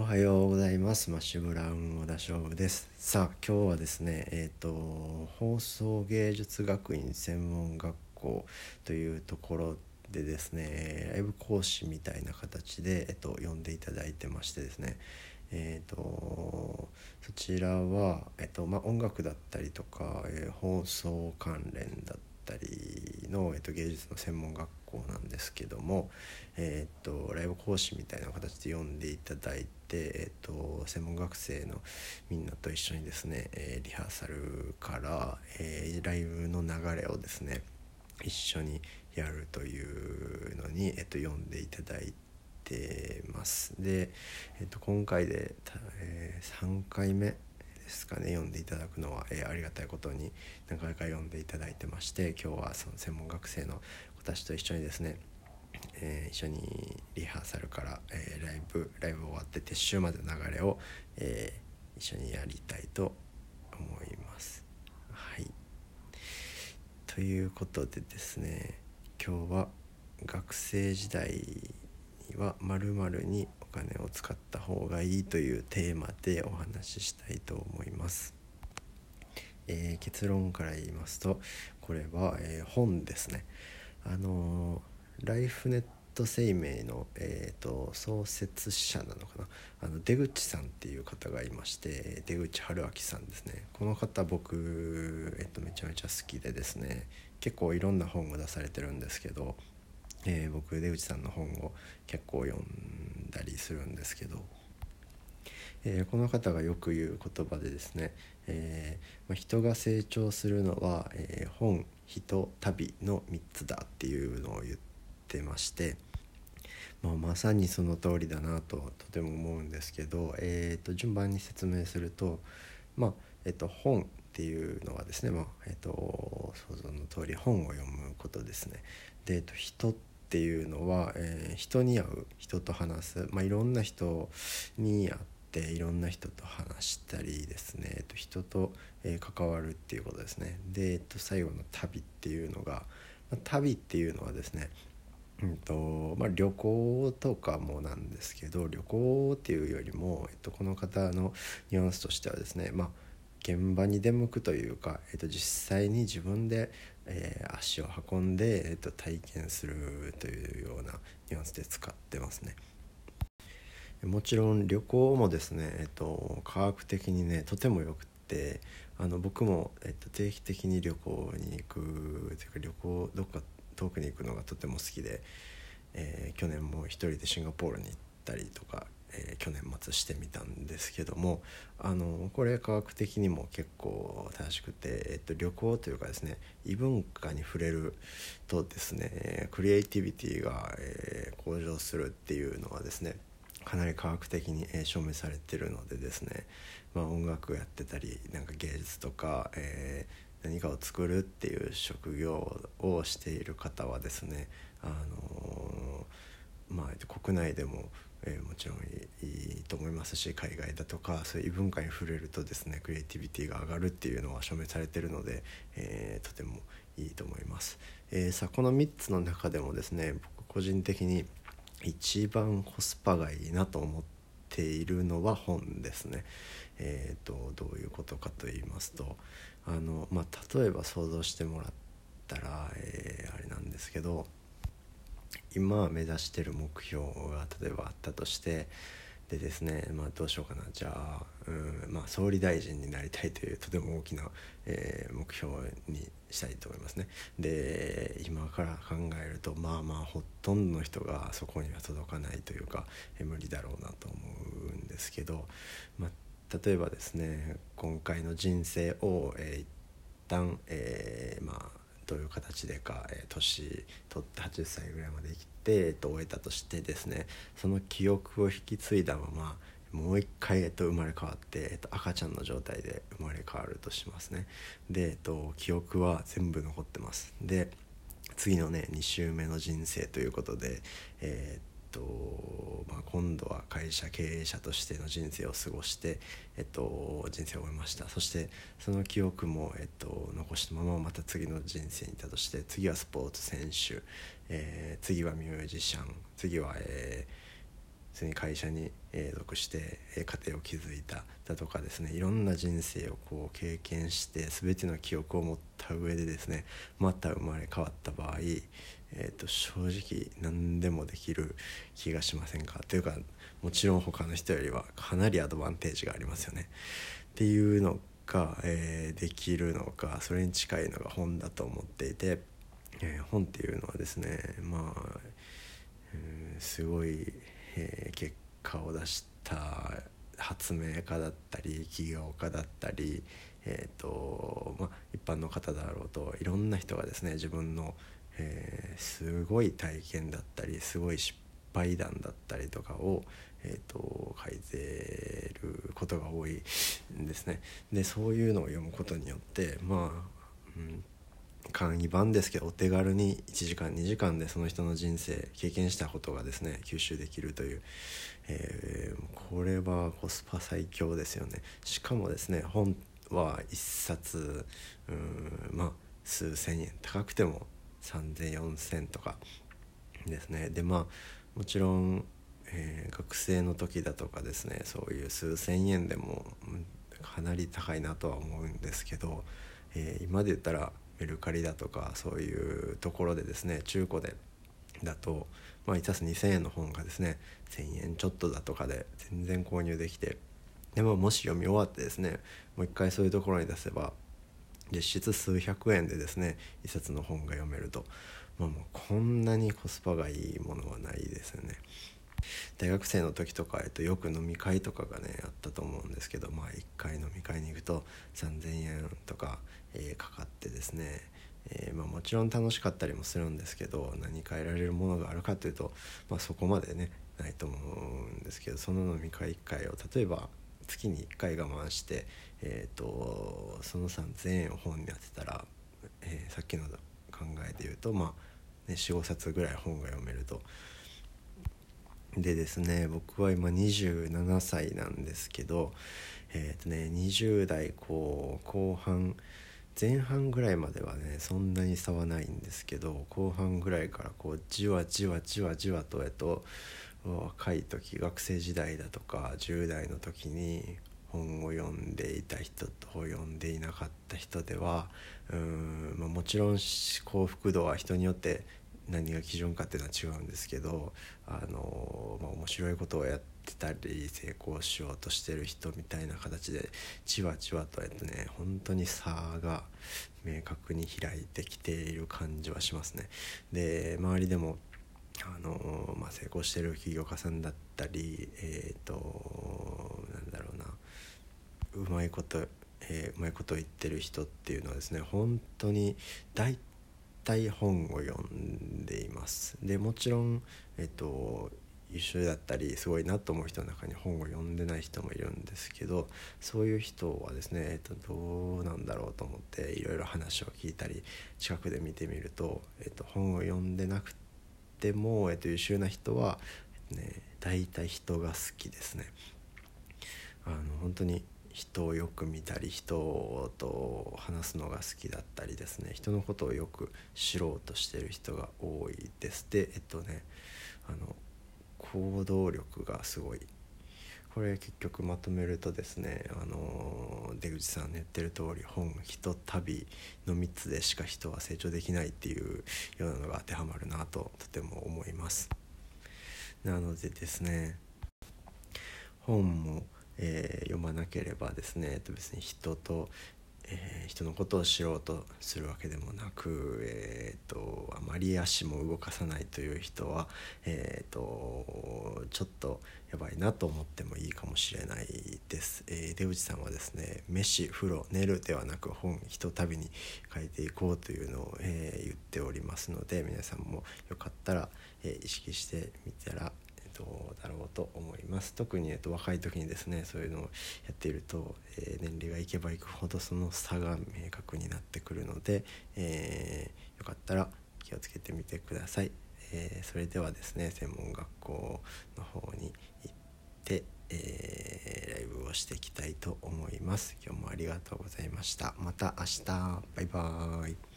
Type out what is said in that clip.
おはようございます。マッシュブラウン小田勝負です。さあ今日はですねえっ、と放送芸術学院専門学校というところでですねライブ講師みたいな形で、えっと、呼んでいただいてましてですねえーと、そちらは、えっとまあ、音楽だったりとか、えー、放送関連だったりの、えっと、芸術の専門学校なんですけども、えーと、ライブ講師みたいな形で呼んでいただいて、えーと、専門学生のみんなと一緒にですね、えー、リハーサルから、えー、ライブの流れをですね一緒にやるというのに、えー、と呼んでいただいてます。で、えー、と今回で、えー、3回目ですかね読んでいただくのは、えー、ありがたいことに何回か読んでいただいてまして今日はその専門学生の子たちと一緒にですねえー、一緒にリハーサルから、えー、ライブライブ終わって撤収までの流れを、えー、一緒にやりたいと思います。はい、ということでですね今日は学生時代にはまるにお金を使った方がいいというテーマでお話ししたいと思います。えー、結論から言いますとこれは、えー、本ですね。あのライフネット生命の、えーと、創設者なのかな？あの出口さんっていう方がいまして出口春明さんですね。この方僕、えーと、めちゃめちゃ好きでですね。結構いろんな本を出されてるんですけど、えー、僕出口さんの本を結構読んだりするんですけど、えー、この方がよく言う言葉でですね、えーまあ、人が成長するのは、えー、本人旅の3つだっていうのを言ってまして、まあ、まさにその通りだなととても思うんですけど、えー、と順番に説明すると、まあえー、と本っていうのはですね、まあえー、と想像の通り本を読むことですね。で、えー、と人っていうのは、えー、人に会う人と話す、まあ、いろんな人に会っていろんな人と話したりですね、えー、と人と、えー、関わるっていうことですね。で、えー、と最後の旅っていうのが、まあ、旅っていうのはですねうんとまあ、旅行とかもなんですけど旅行っていうよりも、えっと、この方のニュアンスとしてはですね、まあ、現場に出向くというか、えっと、実際に自分で、えー、足を運んで、えっと、体験するというようなニュアンスで使ってますね。もちろん旅行もですね、えっと、科学的にねとてもよくってあの僕も、えっと、定期的に旅行に行くというか旅行どっか遠くに行くのがとても好きで、えー、去年も一人でシンガポールに行ったりとか、えー、去年末してみたんですけどもあのこれ科学的にも結構正しくて、えっと、旅行というかですね異文化に触れるとですねクリエイティビティが、えー、向上するっていうのはですねかなり科学的に、証明されてるのでですね、まあ、音楽やってたりなんか芸術とか、えー何かを作るっていう職業をしている方はですねあのまあ国内でも、えー、もちろんいいと思いますし海外だとかそういう異文化に触れるとですねクリエイティビティが上がるっていうのは証明されてるので、えー、とてもいいと思います。え、さあこの3つの中でもですね僕個人的に一番コスパがいいなと思ってているのは本ですね。えーと、どういうことかと言いますとあの、まあ、例えば想像してもらったら、えー、あれなんですけど今目指してる目標が例えばあったとしてでですね、まあ、どうしようかなじゃあ、うんまあ、総理大臣になりたいというとても大きな、えー、目標にしたいと思いますね。で今から考えるとまあまあほとんどの人がそこには届かないというか、え、無理だろうなと思うんですけど、まあ、例えばですね今回の人生を、えー、一旦、えー、まあどういう形でか、えー、年取って80歳ぐらいまで生きて、えー、と終えたとしてですねその記憶を引き継いだままもう一回、えっと、生まれ変わって、えっと、赤ちゃんの状態で生まれ変わるとしますね。で、えっと、記憶は全部残ってます。で次のね2週目の人生ということで、えー、とまあ、今度は会社経営者としての人生を過ごして、えっと、人生を終えました。そしてその記憶も、えっと、残したまままた次の人生にいたとして次はスポーツ選手、えー、次はミュージシャン次は、えー、普通に会社に属して家庭を築いただとかですねいろんな人生をこう経験して全ての記憶を持った上でですねまた生まれ変わった場合、えー、と正直何でもできる気がしませんか？というかもちろん他の人よりはかなりアドバンテージがありますよね。っていうのが、えー、できるのかそれに近いのが本だと思っていて、えー、本っていうのはですねまあ、すごい、え結果を出した発明家だったり起業家だったり、えーとまあ、一般の方だろうといろんな人がですね自分の、えー、すごい体験だったりすごい失敗談だったりとかを、えーと、書いてることが多いんですね。でそういうのを読むことによってまあ、うん、簡易版ですけどお手軽に1時間2時間でその人の人生経験したことがですね吸収できるという、えー、これはコスパ最強ですよね。しかもですね本は1冊うんまあ数千円高くても30004000とかですね。でまあもちろん、えー、学生の時だとかですねそういう数千円でもかなり高いなとは思うんですけど、えー、今で言ったらメルカリだとかそういうところでですね中古でだと、まあ、1冊2,000円の本がですね1,000円ちょっとだとかで全然購入できてでももし読み終わってですねもう一回そういうところに出せば実質数百円でですね1冊の本が読めると、まあ、もうこんなにコスパがいいものはないですよね。大学生の時とか、えっと、よく飲み会とかがねあったと思うんですけどまあ1回飲み会に行くと3,000円とか、えー、かかってですね、えー、まあ、もちろん楽しかったりもするんですけど何か得られるものがあるかというと、まあ、そこまでねないと思うんですけどその飲み会1回を例えば月に1回我慢して、えーと、その3,000円を本に当てたら、えー、さっきの考えで言うとまあ、ね、45冊ぐらい本が読めると。でですね僕は今27歳なんですけどえっ、ー、とね20代こう後半前半ぐらいまではねそんなに差はないんですけど後半ぐらいからこうじわじわじわじわとえっと若い時学生時代だとか10代の時に本を読んでいた人と読んでいなかった人ではうん、まあ、もちろん幸福度は人によって何が基準かっていうのは違うんですけどあの、まあ、面白いことをやってたり成功しようとしてる人みたいな形でじわじわとやってね本当に差が明確に開いてきている感じはしますね。で周りでもあの、まあ、成功してる起業家さんだったりえっ、ー、となんだろうなうまいこと、えー、うまいこと言ってる人っていうのはですね本当に大体本を読んでいますでもちろんえっと優秀だったりすごいなと思う人の中に本を読んでない人もいるんですけどそういう人はですね、えっと、どうなんだろうと思っていろいろ話を聞いたり近くで見てみると、えっと、本を読んでなくても、えっと、優秀な人は、ね、大体人が好きですね。あの本当に人をよく見たり人と話すのが好きだったりですね人のことをよく知ろうとしてる人が多いですでえっとねあの行動力がすごい。これ結局まとめるとですねあの出口さんの言ってる通り本人旅の3つでしか人は成長できないっていうようなのが当てはまるなととても思います。なのでですね本もえー、読まなければですね別に人と、えー、人のことを知ろうとするわけでもなく、えーと、あまり足も動かさないという人は、えーと、ちょっとやばいなと思ってもいいかもしれないです。えー、出口さんはですね飯風呂寝るではなく本ひとたびに書いていこうというのを、えー、言っておりますので皆さんもよかったら、えー、意識してみたらどうだろうと思います。特に、えっと、若い時にですねそういうのをやっていると、えー、年齢がいけばいくほどその差が明確になってくるので、えー、よかったら気をつけてみてください、えー、それではですね専門学校の方に行って、えライブをしていきたいと思います。今日もありがとうございました。また明日。バイバーイ。